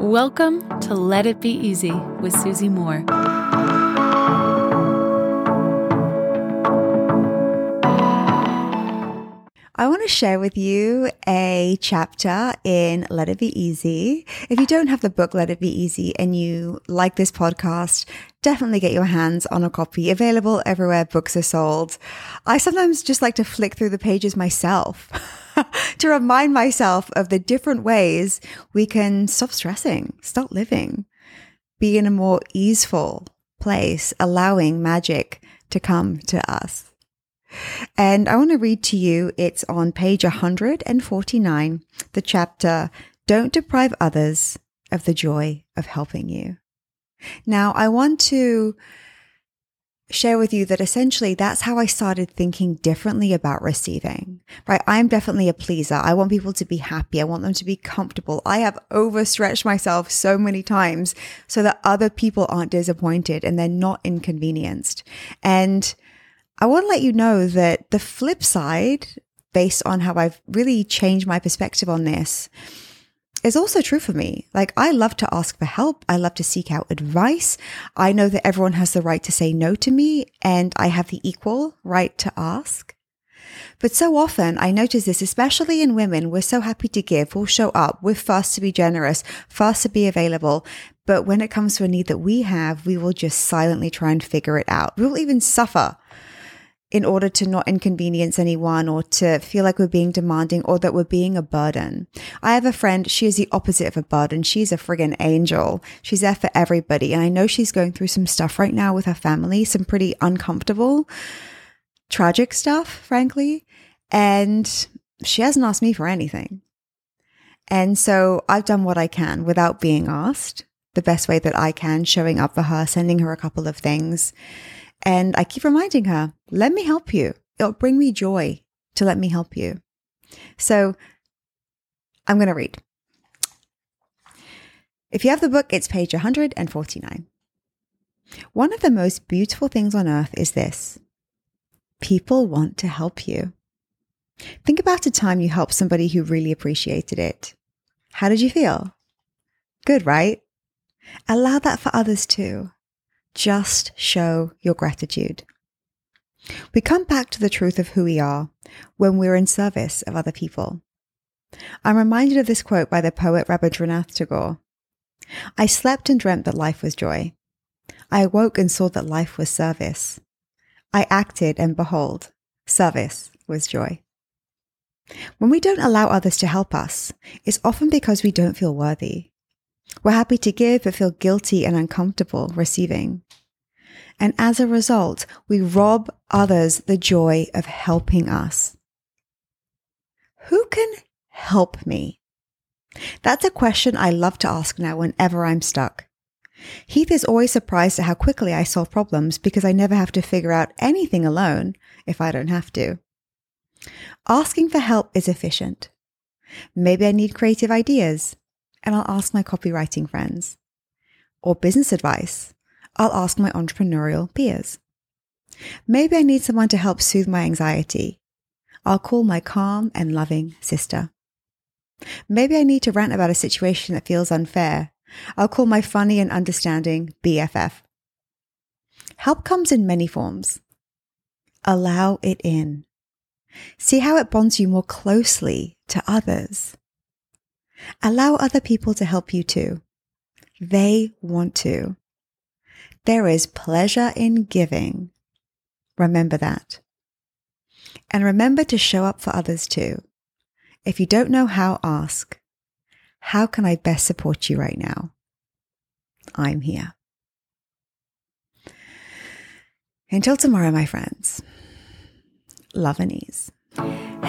Welcome to Let It Be Easy with Susie Moore. I want to share with you a chapter in Let It Be Easy. If you don't have the book Let It Be Easy and you like this podcast, definitely get your hands on a copy available everywhere books are sold. I sometimes just like to flick through the pages myself to remind myself of the different ways we can stop stressing, stop living, be in a more easeful place, allowing magic to come to us. And I want to read to you, it's on page 149, the chapter, Don't Deprive Others of the Joy of Helping You. Now, I want to share with you that essentially that's how I started thinking differently about receiving, right? I'm definitely a pleaser. I want people to be happy. I want them to be comfortable. I have overstretched myself so many times so that other people aren't disappointed and they're not inconvenienced. And I want to let you know that the flip side, based on how I've really changed my perspective on this, is also true for me. Like, I love to ask for help. I love to seek out advice. I know that everyone has the right to say no to me, and I have the equal right to ask. But so often I notice this, especially in women, we're so happy to give, we'll show up, we're fast to be generous, fast to be available. But when it comes to a need that we have, we will just silently try and figure it out. We will even suffer in order to not inconvenience anyone or to feel like we're being demanding or that we're being a burden. I have a friend, she is the opposite of a burden. She's a friggin' angel. She's there for everybody. And I know she's going through some stuff right now with her family, some pretty uncomfortable, tragic stuff, frankly. And she hasn't asked me for anything. And so I've done what I can without being asked, the best way that I can, showing up for her, sending her a couple of things. And I keep reminding her, let me help you. It'll bring me joy to let me help you. So I'm going to read. If you have the book, it's page 149. One of the most beautiful things on earth is this people want to help you. Think about a time you helped somebody who really appreciated it. How did you feel? Good, right? Allow that for others too. Just show your gratitude. We come back to the truth of who we are when we're in service of other people. I'm reminded of this quote by the poet Rabindranath Tagore. I slept and dreamt that life was joy. I awoke and saw that life was service. I acted and behold, service was joy. When we don't allow others to help us, it's often because we don't feel worthy. We're happy to give, but feel guilty and uncomfortable receiving. And as a result, we rob others the joy of helping us. Who can help me? That's a question I love to ask now whenever I'm stuck. Heath is always surprised at how quickly I solve problems because I never have to figure out anything alone if I don't have to. Asking for help is efficient. Maybe I need creative ideas and I'll ask my copywriting friends. Or business advice, I'll ask my entrepreneurial peers. Maybe I need someone to help soothe my anxiety. I'll call my calm and loving sister. Maybe I need to rant about a situation that feels unfair. I'll call my funny and understanding BFF. Help comes in many forms. Allow it in. See how it bonds you more closely to others. Allow other people to help you too. They want to. There is pleasure in giving. Remember that. And remember to show up for others too. If you don't know how, ask, how can I best support you right now? I'm here. Until tomorrow, my friends, love and ease.